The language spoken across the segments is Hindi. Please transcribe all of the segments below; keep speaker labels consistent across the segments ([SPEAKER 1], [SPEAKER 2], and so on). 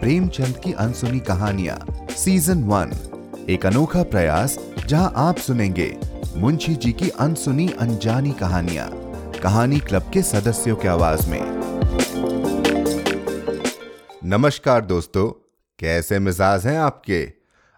[SPEAKER 1] प्रेमचंद की अनसुनी कहानियाँ सीज़न वन एक अनोखा प्रयास, जहाँ आप सुनेंगे मुंशी जी की अनसुनी अनजानी कहानियाँ, कहानी क्लब के सदस्यों की आवाज़ में। नमस्कार दोस्तों, कैसे मिजाज हैं आपके?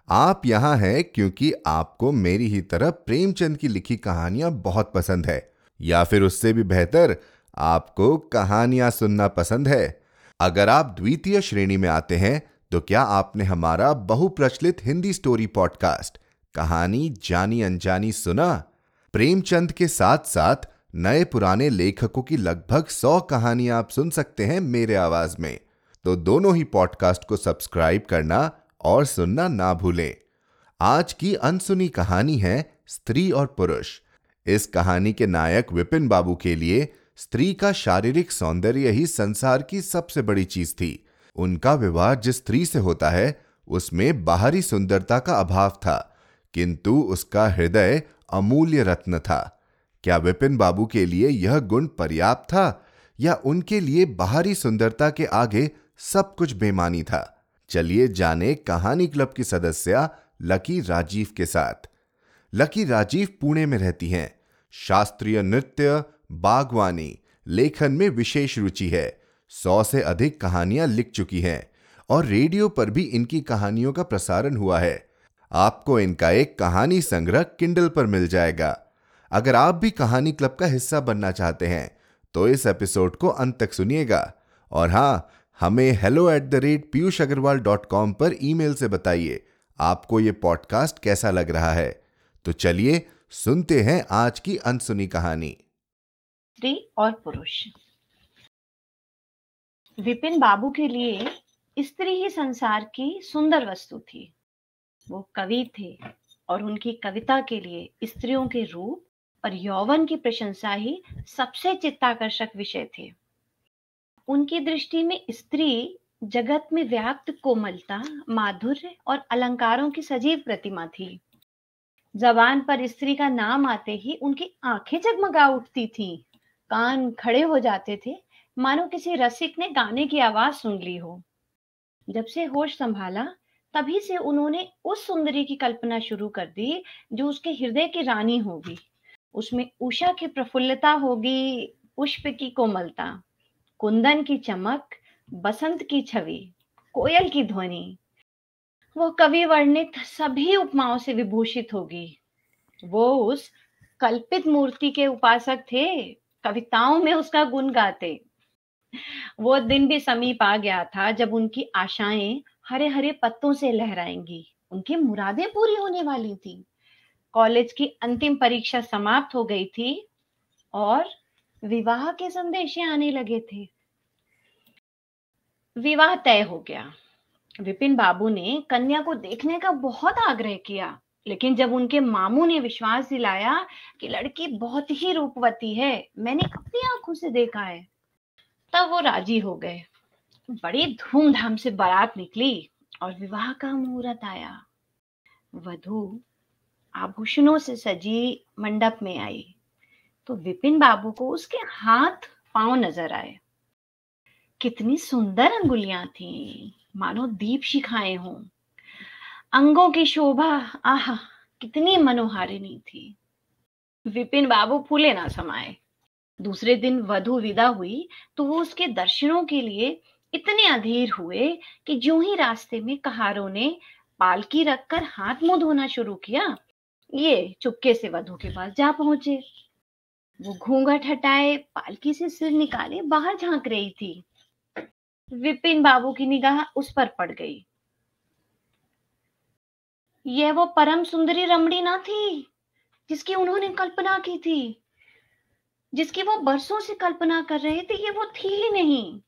[SPEAKER 1] आप यहाँ हैं क्योंकि आपको मेरी ही तरह प्रेमचंद की लिखी कहानियाँ बहुत पसंद है, या फिर उससे भी बेहतर, आपको कहानियाँ सुनना पसंद है। अगर आप द्वितीय श्रेणी में आते हैं तो क्या आपने हमारा बहुप्रचलित हिंदी स्टोरी पॉडकास्ट कहानी जानी अनजानी सुना? प्रेमचंद के साथ साथ नए पुराने लेखकों की लगभग सौ कहानियाँ आप सुन सकते हैं मेरे आवाज़ में। तो दोनों ही पॉडकास्ट को सब्सक्राइब करना और सुनना ना भूलें। आज की अनसुनी कहानी है स्त्री और पुरुष। इस कहानी के नायक विपिन बाबू के लिए स्त्री का शारीरिक सौंदर्य ही संसार की सबसे बड़ी चीज़ थी। उनका विवाह जिस स्त्री से होता है, उसमें बाहरी सुंदरता का अभाव था, किंतु उसका हृदय अमूल्य रत्न था। क्या विपिन बाबू के लिए यह गुण पर्याप्त था, या उनके लिए बाहरी सुंदरता के आगे सब कुछ बेमानी था? चलिए जाने कहानी क्लब की सदस्या लकी राजीव के साथ। लकी राजीव पुणे में रहती हैं। शास्त्रीय नृत्य बागवानी लेखन में विशेष रुचि है। सौ से अधिक कहानियाँ लिख चुकी हैं और रेडियो पर भी इनकी कहानियों का प्रसारण हुआ है। आपको इनका एक कहानी संग्रह किंडल पर मिल जाएगा। अगर आप भी कहानी क्लब का हिस्सा बनना चाहते हैं तो इस एपिसोड को अंत तक सुनिएगा। और हाँ हमें hello at the rate Piyush Agarwal dot com पर ईमेल से बताइए, आपको ये पॉडकास्ट कैसा लग रहा है? तो चलिए, सुनते हैं आज की अनसुनी कहानी।
[SPEAKER 2] स्त्री और पुरुष। विपिन बाबू के लिए स्त्री ही संसार की सुंदर वस्तु थी। वो कवि थे और उनकी कविता के लिए स्त्रियों के रूप और यौवन की प्रशंसा ही सबसे चित्ताकर्षक विषय थे। उनकी दृष्टि में स्त्री जगत में व्याप्त कोमलता, माधुर्य और अलंकारों की सजीव प्रतिमा थी। जबान पर स्त्री का नाम आते ही उनकी आँखें जगमगा उठती थीं। कान खड़े हो जाते थे, मानो किसी रसिक ने गाने की आवाज़ सुन ली हो। जब से होश संभाला, तभी से उन्होंने उस सुंदरी की कल्पना शुरू कर दी, जो उसके हृदय की रानी होगी। उसमें उषा की प्रफुल्लता होगी, पुष्प की कोमलता, कुंदन की चमक, बसंत की छवि, कोयल की ध्वनि। वो कवि वर्णित सभी उपमाओं से विभूषित होगी। वो उस कल्पित मूर्ति के उपासक थे। कविताओं में उसका गुण गाते। वो दिन भी समीप आ गया था जब उनकी आशाएँ हरे हरे पत्तों से लहराएँगी। उनकी मुरादें पूरी होने वाली थी। कॉलेज की अंतिम परीक्षा समाप्त हो गई थी और विवाह के संदेश आने लगे थे। विवाह तय हो गया। विपिन बाबू ने कन्या को देखने का बहुत आग्रह किया। लेकिन जब उनके मामू ने विश्वास दिलाया कि लड़की बहुत ही रूपवती है, मैंने अपनी आँखों से देखा है, तब वो राज़ी हो गए। बड़ी धूमधाम से बारात निकली और विवाह का मुहूर्त आया। वधु आभूषणों से सजी मंडप में आई तो विपिन बाबू को उसके हाथ पाँव नज़र आए। कितनी सुंदर अंगुलियाँ थी। मानो दीप शिखाए हों। अंगों की शोभा, आह, कितनी मनोहारिणी थी। विपिन बाबू फूले ना समाये। दूसरे दिन वधु विदा हुई तो वो उसके दर्शनों के लिए इतने अधीर हुए कि जो ही रास्ते में कहारों ने पालकी रखकर हाथ मुँह धोना शुरू किया, ये चुपके से वधु के पास जा पहुँचे। वो घूंघट हटाए, पालकी से सिर निकाले, बाहर झाँक रही थी। विपिन बाबू की निगाह उस पर पड़ गई। यह वो परम सुंदरी रमणी ना थी, जिसकी उन्होंने कल्पना की थी, जिसकी वो बरसों से कल्पना कर रहे थे, ये वो थी ही नहीं।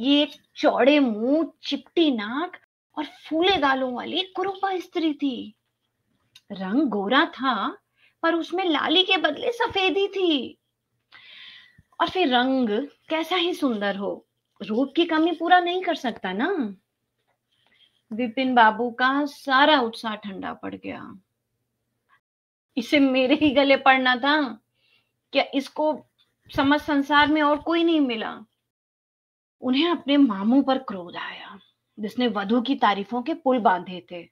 [SPEAKER 2] ये एक चौड़े मुँह, चिपटी नाक और फूले गालों वाली कुरूपा स्त्री थी। रंग गोरा था, पर उसमें लाली के बदले सफेदी थी। और फिर रंग कैसा ही सुंदर हो रूप की कमी पूरा नहीं कर सकता ना। विपिन बाबू का सारा उत्साह ठंडा पड़ गया। इसे मेरे ही गले पड़ना था। क्या इसको समझ संसार में और कोई नहीं मिला? उन्हें अपने मामू पर क्रोध आया, जिसने वधु की तारीफों के पुल बांधे थे।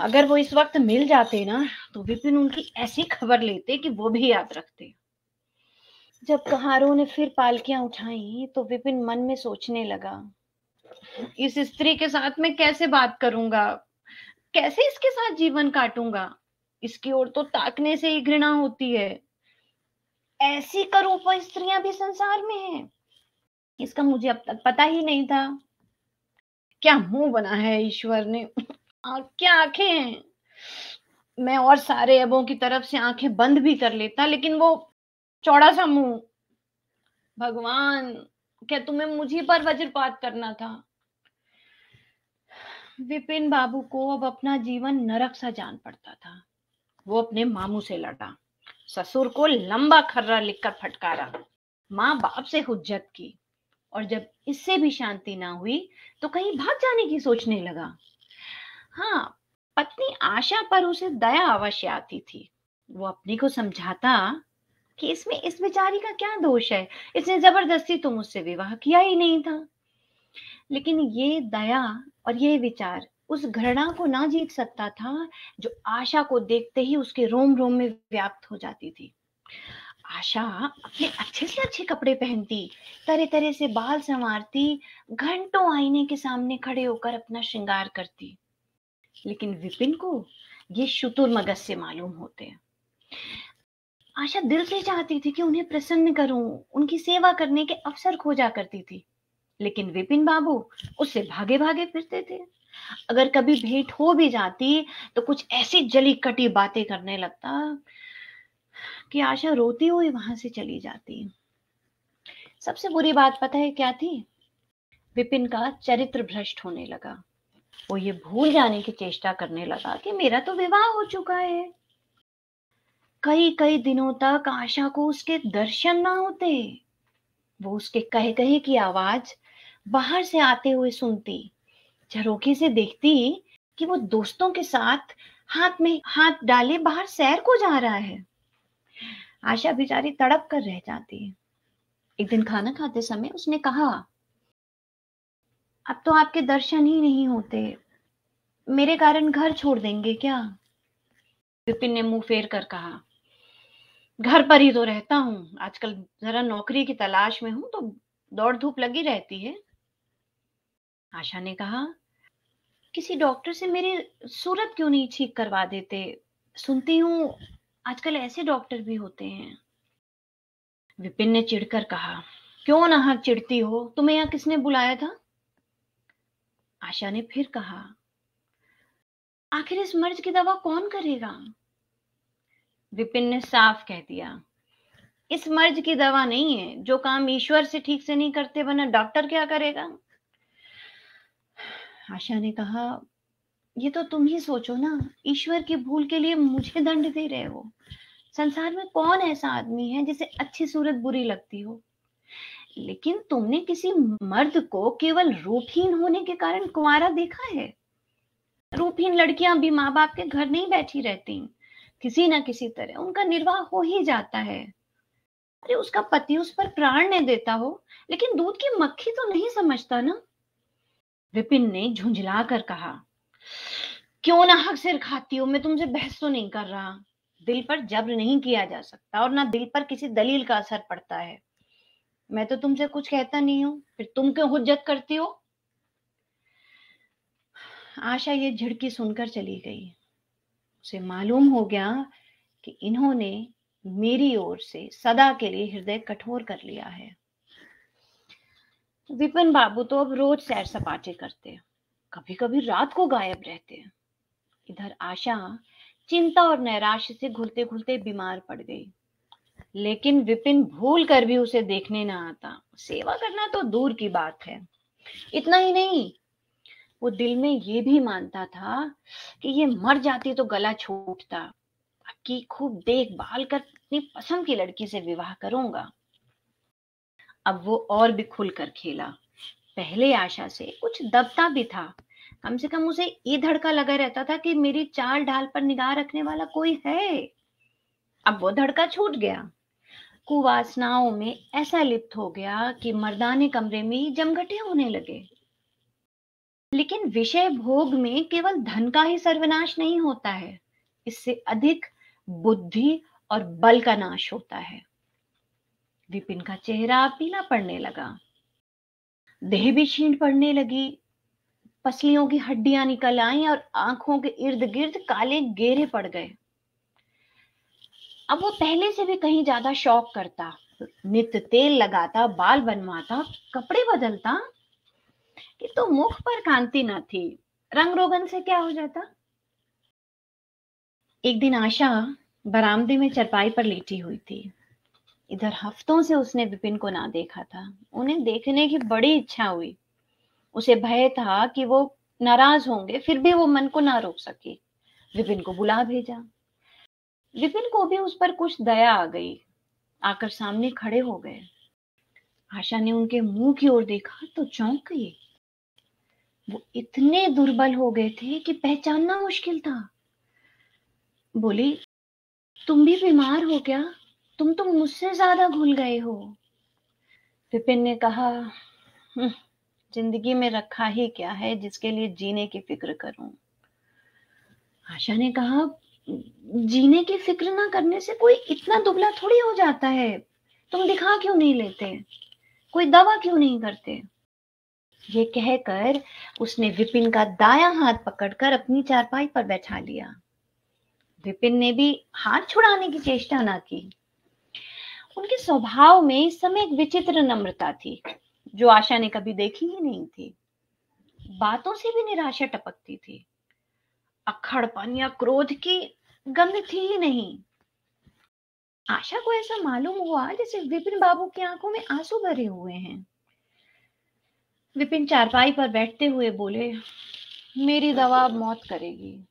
[SPEAKER 2] अगर वो इस वक्त मिल जाते ना तो विपिन उनकी ऐसी खबर लेते कि वो भी याद रखते। जब कहारों ने फिर पालकियाँ उठाई तो विपिन मन में सोचने लगा इस स्त्री के साथ मैं कैसे बात करूँगा? कैसे इसके साथ जीवन काटूँगा? इसकी ओर तो ताकने से ही घृणा होती है। ऐसी करूप स्त्रियाँ भी संसार में हैं। इसका मुझे अब तक पता ही नहीं था। क्या मुँह बना है ईश्वर ने? क्या आँखें हैं? मैं और सारे अबों की तरफ़ से आँखें बंद भी कर लेता, लेकिन वो चौड़ा सा मुँह। भगवान, क्या तुम्हें मुझे पर वज्रपात करना था? विपिन बाबू को अब अपना जीवन नरक सा जान पड़ता था। वो अपने मामू से लड़ा। ससुर को लंबा खर्रा लिखकर फटकारा। माँ बाप से हुज्जत की। और जब इससे भी शांति ना हुई तो कहीं भाग जाने की सोचने लगा। हाँ पत्नी आशा पर उसे दया अवश्य आती थी। वो अपने को समझाता कि इसमें इस बेचारी का क्या दोष है? इसने ज़बरदस्ती तो मुझसे विवाह किया ही नहीं था। लेकिन ये दया और ये विचार उस घृणा को ना जीत सकता था, जो आशा को देखते ही उसके रोम रोम में व्याप्त हो जाती थी। आशा अपने अच्छे से अच्छे कपड़े पहनती तरह तरह से बाल संवारती, घंटों आईने के सामने खड़े होकर अपना श्रृंगार करती। लेकिन विपिन को ये शुतुर मगज से मालूम होते आशा दिल से चाहती थी कि उन्हें प्रसन्न करूँ, उनकी सेवा करने के अवसर खोजा करती थी। लेकिन विपिन बाबू उससे भागे भागे फिरते थे। अगर कभी भेंट हो भी जाती तो कुछ ऐसी जली कटी बातें करने लगता कि आशा रोती हुई वहाँ से चली जाती। सबसे बुरी बात पता है क्या थी? विपिन का चरित्र भ्रष्ट होने लगा। वो ये भूल जाने की चेष्टा करने लगा कि मेरा तो विवाह हो चुका है। कई कई दिनों तक आशा को उसके दर्शन ना होते। वो उसके कहे कहे की आवाज़ बाहर से आते हुए सुनती। झरोखे से देखती कि वो दोस्तों के साथ हाथ में हाथ डाले बाहर सैर को जा रहा है। आशा बेचारी तड़प कर रह जाती। है एक दिन खाना खाते समय उसने कहा, अब तो आपके दर्शन ही नहीं होते। मेरे कारण घर छोड़ देंगे क्या? विपिन ने मुँह फेर कर कहा, घर पर ही तो रहता हूँ। आजकल जरा नौकरी की तलाश में हूँ तो दौड़ धूप लगी रहती है। आशा ने कहा, किसी डॉक्टर से मेरी सूरत क्यों नहीं ठीक करवा देते? सुनती हूँ, आजकल ऐसे डॉक्टर भी होते हैं. विपिन ने चिढ़कर कहा, क्यों ना हक चिढ़ती हो? तुम्हें यहाँ किसने बुलाया था? आशा ने फिर कहा, आखिर इस मर्ज की दवा कौन करेगा? विपिन ने साफ़ कह दिया, इस मर्ज की दवा नहीं है, जो काम ईश्वर से ठीक से नहीं करते, वरना डॉक्टर क्या करेगा? आशा ने कहा, ये तो तुम ही सोचो ना, ईश्वर की भूल के लिए मुझे दंड दे रहे हो। संसार में कौन ऐसा आदमी है जिसे अच्छी सूरत बुरी लगती हो? लेकिन तुमने किसी मर्द को केवल रूपहीन होने के कारण कुंवारा देखा है। रूपहीन लड़कियाँ भी माँ बाप के घर नहीं बैठी रहती। किसी ना किसी तरह उनका निर्वाह हो ही जाता है। अरे, उसका पति उस पर प्राण नहीं देता हो, लेकिन दूध की मक्खी तो नहीं समझता ना। विपिन ने झुंझला कर कहा, क्यों ना हक सिर खाती हो? मैं तुमसे बहस तो नहीं कर रहा। दिल पर जब्र नहीं किया जा सकता और ना दिल पर किसी दलील का असर पड़ता है। मैं तो तुमसे कुछ कहता नहीं हूँ। फिर तुम क्यों हुज्जत करती हो? आशा ये झिड़की सुनकर चली गई। उसे मालूम हो गया कि इन्होंने मेरी ओर से सदा के लिए हृदय कठोर कर लिया है। विपिन बाबू तो अब रोज सैर सपाटे करते कभी कभी रात को गायब रहते इधर आशा चिंता और नैराश्य से घुलते घुलते बीमार पड़ गई। लेकिन विपिन भूल कर भी उसे देखने ना आता। सेवा करना तो दूर की बात है। इतना ही नहीं, वो दिल में ये भी मानता था कि ये मर जाती तो गला छूटता। कि खूब देखभाल कर अपनी पसंद की लड़की से विवाह करूँगा। अब वो और भी खुलकर खेला। पहले आशा से कुछ दबता भी था। कम से कम उसे ये धड़का लगा रहता था कि मेरी चाल ढाल पर निगाह रखने वाला कोई है। अब वो धड़का छूट गया। कुवासनाओं में ऐसा लिप्त हो गया कि मर्दाने कमरे में जमघटे होने लगे। लेकिन विषय भोग में केवल धन का ही सर्वनाश नहीं होता है। इससे अधिक बुद्धि और बल का नाश होता है। विपिन का चेहरा पीला पड़ने लगा। देह भी छीण पड़ने लगी। पसलियों की हड्डियाँ निकल आई और आँखों के इर्द गिर्द काले गेरे पड़ गए। अब वो पहले से भी कहीं ज़्यादा शौक करता नित्य तेल लगाता, बाल बनवाता, कपड़े बदलता, कि तो मुख पर कांति ना थी। रंग रोगन से क्या हो जाता? एक दिन आशा बरामदे में चरपाई पर लेटी हुई थी। इधर हफ्तों से उसने विपिन को ना देखा था। उन्हें देखने की बड़ी इच्छा हुई। उसे भय था कि वो नाराज़ होंगे, फिर भी वो मन को ना रोक सकी। विपिन को बुला भेजा। विपिन को भी उस पर कुछ दया आ गई। आकर सामने खड़े हो गए। आशा ने उनके मुँह की ओर देखा तो चौंक गई। वो इतने दुर्बल हो गए थे कि पहचानना मुश्किल था। बोली, तुम भी बीमार हो क्या? तुम तो मुझसे ज़्यादा भूल गए हो। विपिन ने कहा हम्म, ज़िंदगी में रखा ही क्या है जिसके लिए जीने की फ़िक्र करूँ? आशा ने कहा जीने की फ़िक्र ना करने से कोई इतना दुबला थोड़ी हो जाता है। तुम दिखा क्यों नहीं लेते? कोई दवा क्यों नहीं करते? ये कहकर उसने विपिन का दाया हाथ पकड़कर अपनी चारपाई पर बैठा लिया। विपिन ने भी हाथ छुड़ाने की चेष्टा ना की। उनके स्वभाव में इस समय एक विचित्र नम्रता थी, जो आशा ने कभी देखी ही नहीं थी। बातों से भी निराशा टपकती थी। अखड़पन या क्रोध की गंध थी ही नहीं। आशा को ऐसा मालूम हुआ जैसे विपिन बाबू की आँखों में आँसू भरे हुए हैं। विपिन चारपाई पर बैठते हुए बोले, मेरी दवा मौत करेगी।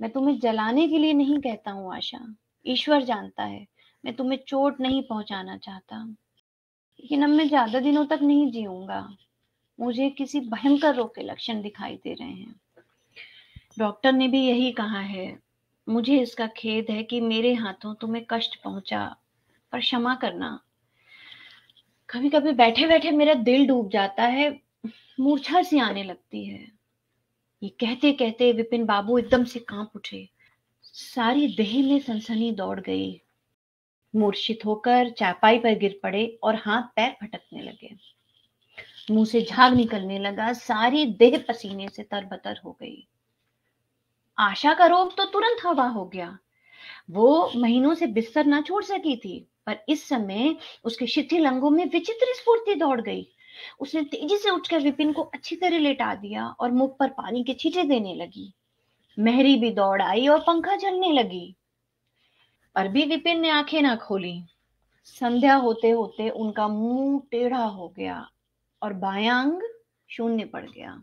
[SPEAKER 2] मैं तुम्हें जलाने के लिए नहीं कहता हूँ, आशा। ईश्वर जानता है। मैं तुम्हें चोट नहीं पहुंचाना चाहता। लेकिन अब मैं ज़्यादा दिनों तक नहीं जीऊँगा। मुझे किसी भयंकर रोग के लक्षण दिखाई दे रहे हैं। डॉक्टर ने भी यही कहा है। मुझे इसका खेद है कि मेरे हाथों तुम्हें कष्ट पहुँचा, पर क्षमा करना। कभी कभी बैठे बैठे मेरा दिल डूब जाता है, मूर्छा सी आने लगती है। ये कहते कहते विपिन बाबू एकदम से काँप उठे। सारी देह में सनसनी दौड़ गई। मूर्छित होकर चापाई पर गिर पड़े और हाथ पैर फटकने लगे। मुँह से झाग निकलने लगा, सारी देह पसीने से तरबतर हो गई। आशा का रोग तो तुरंत हवा हो गया। वो महीनों से बिस्तर ना छोड़ सकी थी, पर इस समय उसके शिथिल अंगों में विचित्र स्फूर्ति दौड़ गई। उसने तेज़ी से उठकर विपिन को अच्छी तरह लेटा दिया और मुख पर पानी के छींटे देने लगी। मेहरी भी दौड़ आई और पंखा चलने लगी। पर भी विपिन ने आँखें ना खोली। संध्या होते होते उनका मुँह टेढ़ा हो गया और बाया अंग शून्य पड़ गया।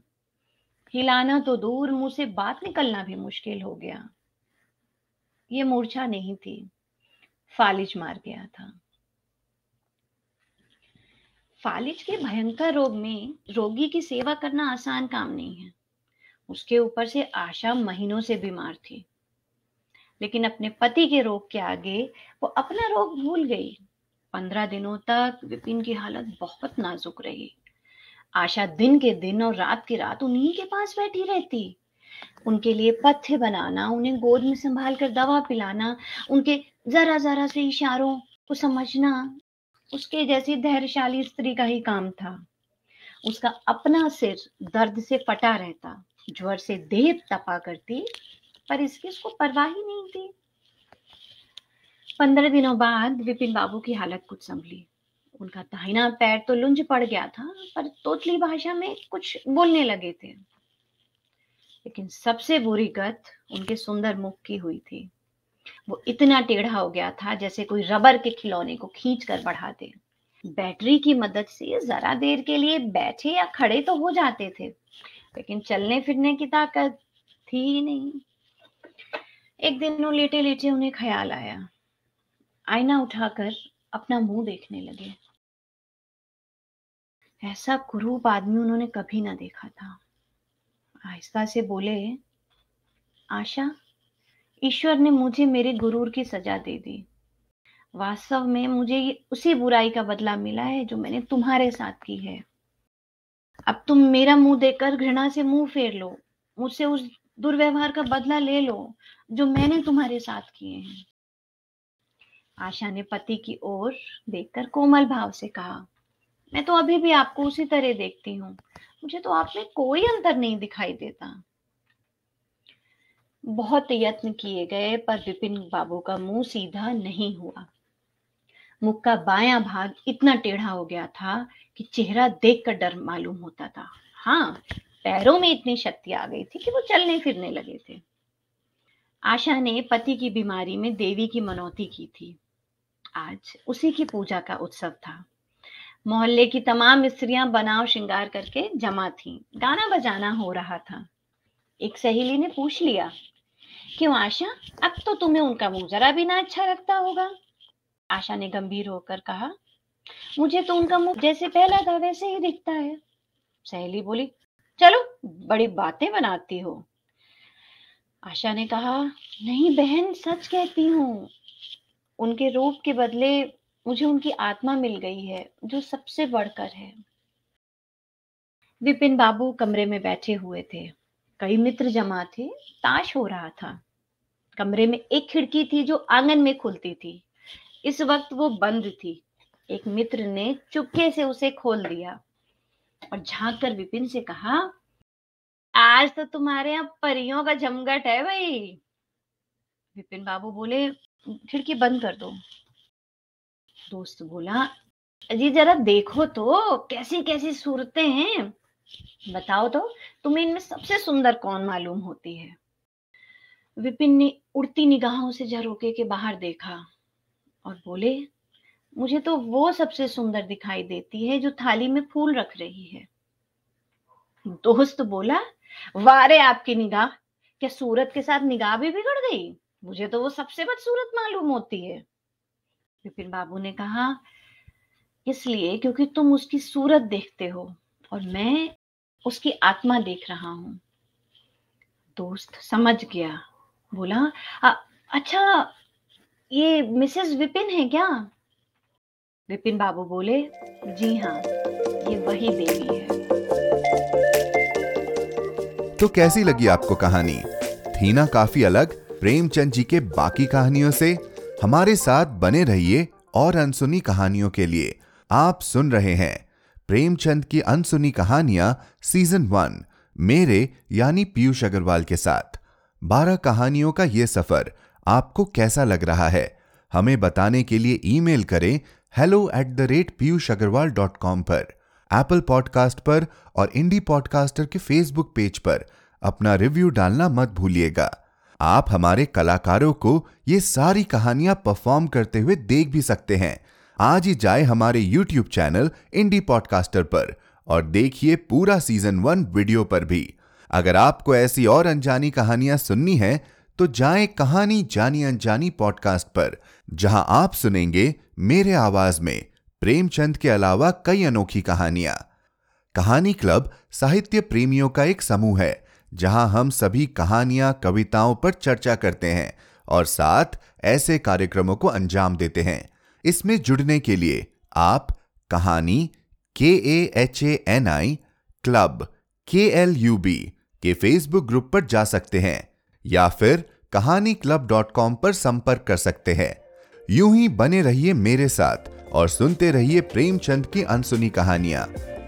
[SPEAKER 2] हिलाना तो दूर, मुँह से बात निकलना भी मुश्किल हो गया। ये मूर्छा नहीं थी। फालिज मार गया था। फालिज के भयंकर रोग में रोगी की सेवा करना आसान काम नहीं है। उसके ऊपर से आशा महीनों से बीमार थी। लेकिन अपने पति के रोग के आगे वो अपना रोग भूल गई। पंद्रह दिनों तक विपिन की हालत बहुत नाजुक रही। आशा दिन के दिन और रात की रात उन्हीं के पास बैठी रहती। उनके लिए पथ्य बनाना, उन्हें गोद में संभाल कर दवा पिलाना, उनके जरा जरा से इशारों को समझना, उसके जैसी धैर्यशाली स्त्री का ही काम था। उसका अपना सिर दर्द से फटा रहता, ज्वर से देह तपा करती पर इसकी उसको परवाह ही नहीं थी पंद्रह दिनों बाद विपिन बाबू की हालत कुछ संभली। उनका दाहिना पैर तो लुंज पड़ गया था, पर तोतली भाषा में कुछ बोलने लगे थे। लेकिन सबसे बुरी गत उनके सुंदर मुख की हुई थी। वो इतना टेढ़ा हो गया था जैसे कोई रबर के खिलौने को खींच कर बढ़ा दे। बैटरी की मदद से जरा देर के लिए बैठे या खड़े तो हो जाते थे, लेकिन चलने फिरने की ताकत थी ही नहीं। एक दिन वो लेटे लेटे उन्हें ख्याल आया। आईना उठाकर अपना मुँह देखने लगे। ऐसा कुरूप आदमी उन्होंने कभी ना देखा था। आहिस्ता से बोले, आशा, ईश्वर ने मुझे मेरे गुरूर की सजा दे दी। वास्तव में मुझे उसी बुराई का बदला मिला है जो मैंने तुम्हारे साथ की है। अब तुम मेरा मुँह देखकर घृणा से मुँह फेर लो। मुझसे उस दुर्व्यवहार का बदला ले लो, जो मैंने तुम्हारे साथ किए हैं। आशा ने पति की ओर देखकर कोमल भाव से कहा, मैं तो अभी भी आपको उसी तरह देखती हूँ। मुझे तो आप में कोई अंतर नहीं दिखाई देता। बहुत यत्न किए गए, पर विपिन बाबू का मुँह सीधा नहीं हुआ। मुख का बायां भाग इतना टेढ़ा हो गया था कि चेहरा देखकर डर मालूम होता था। हाँ पैरों में इतनी शक्ति आ गई थी कि वो चलने फिरने लगे थे। आशा ने पति की बीमारी में देवी की मनौती की थी। आज उसी की पूजा का उत्सव था। मोहल्ले की तमाम स्त्रियाँ बनाव श्रृंगार करके जमा थीं। गाना बजाना हो रहा था। एक सहेली ने पूछ लिया, क्यों आशा? अब तो तुम्हें उनका मुँह जरा भी ना अच्छा लगता होगा? आशा ने गंभीर होकर कहा, मुझे तो उनका मुँह जैसे पहला था वैसे ही दिखता है। सहेली बोली चलो, बड़ी बातें बनाती हो। आशा ने कहा, नहीं बहन, सच कहती हूँ। उनके रूप के बदले मुझे उनकी आत्मा मिल गई है, जो सबसे बढ़कर है। विपिन बाबू कमरे में बैठे हुए थे। कई मित्र जमा थे, ताश हो रहा था। कमरे में एक खिड़की थी जो आँगन में खुलती थी। इस वक्त वो बंद थी। एक मित्र ने चुपके से उसे खोल दिया। और झाँक कर विपिन से कहा, आज तो तुम्हारे यहाँ परियों का जमघट है भाई। विपिन बाबू बोले, खिड़की बंद कर दो। दोस्त बोला, जी, जरा देखो तो कैसी कैसी सूरतें हैं। बताओ तो तुम्हें इनमें सबसे सुंदर कौन मालूम होती है? विपिन ने उड़ती निगाहों से झरोके के बाहर देखा और बोले मुझे तो वो सबसे सुंदर दिखाई देती है जो थाली में फूल रख रही है। दोस्त बोला वारे आपकी निगाह। क्या सूरत के साथ निगाह भी बिगड़ गई? मुझे तो वो सबसे बदसूरत मालूम होती है। विपिन बाबू ने कहा इसलिए क्योंकि तुम उसकी सूरत देखते हो और मैं उसकी आत्मा देख रहा हूँ। दोस्त समझ गया बोला आ, अच्छा ये मिसेस विपिन है क्या? विपिन बाबू बोले, जी हाँ ये वही देवी है।
[SPEAKER 1] तो कैसी लगी आपको कहानी? थी ना काफ़ी अलग, प्रेमचंद जी के बाकी कहानियों से। हमारे साथ बने रहिए और अनसुनी कहानियों के लिए। आप सुन रहे हैं प्रेमचंद की अनसुनी कहानियाँ सीज़न वन, मेरे यानी पीयूष अग्रवाल के साथ। बारह कहानियों का यह सफ़र आपको कैसा लग रहा है? हमें बताने के लिए ईमेल करें hello at the rate Piyush Agarwal dot com पर एप्पल पॉडकास्ट पर और इंडी पॉडकास्टर के फेसबुक पेज पर अपना रिव्यू डालना मत भूलिएगा। आप हमारे कलाकारों को ये सारी कहानियाँ परफॉर्म करते हुए देख भी सकते हैं। आज ही जाए हमारे यूट्यूब चैनल इंडी पॉडकास्टर पर और देखिए पूरा सीज़न वन वीडियो पर भी। अगर आपको ऐसी और अनजानी कहानियाँ सुननी है तो जाएँ कहानी जानी अनजानी पॉडकास्ट पर, जहाँ आप सुनेंगे मेरे आवाज़ में प्रेमचंद के अलावा कई अनोखी कहानियाँ। कहानी क्लब साहित्य प्रेमियों का एक समूह है, जहाँ हम सभी कहानियाँ, कविताओं पर चर्चा करते हैं और साथ ऐसे कार्यक्रमों को अंजाम देते हैं। इसमें जुड़ने के लिए आप कहानी K A H A N I club K L U B के फेसबुक ग्रुप पर जा सकते हैं या फिर कहानी क्लब डॉट कॉम पर संपर्क कर सकते हैं। यूँ ही बने रहिए मेरे साथ और सुनते रहिए प्रेमचंद की अनसुनी कहानियाँ।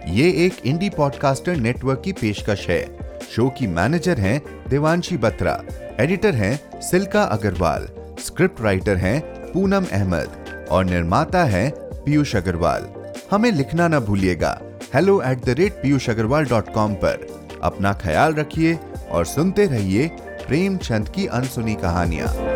[SPEAKER 1] ये एक इंडी पॉडकास्टर नेटवर्क की पेशकश है। शो की मैनेजर हैं देवांशी बत्रा एडिटर हैं सिल्का अग्रवाल स्क्रिप्ट राइटर हैं पूनम अहमद और निर्माता है पीयूष अग्रवाल। हमें लिखना ना भूलिएगा। Hello at the rate Piyush Agarwal dot com पर। अपना ख्याल रखिए और सुनते रहिए प्रेमचंद की अनसुनी कहानियाँ।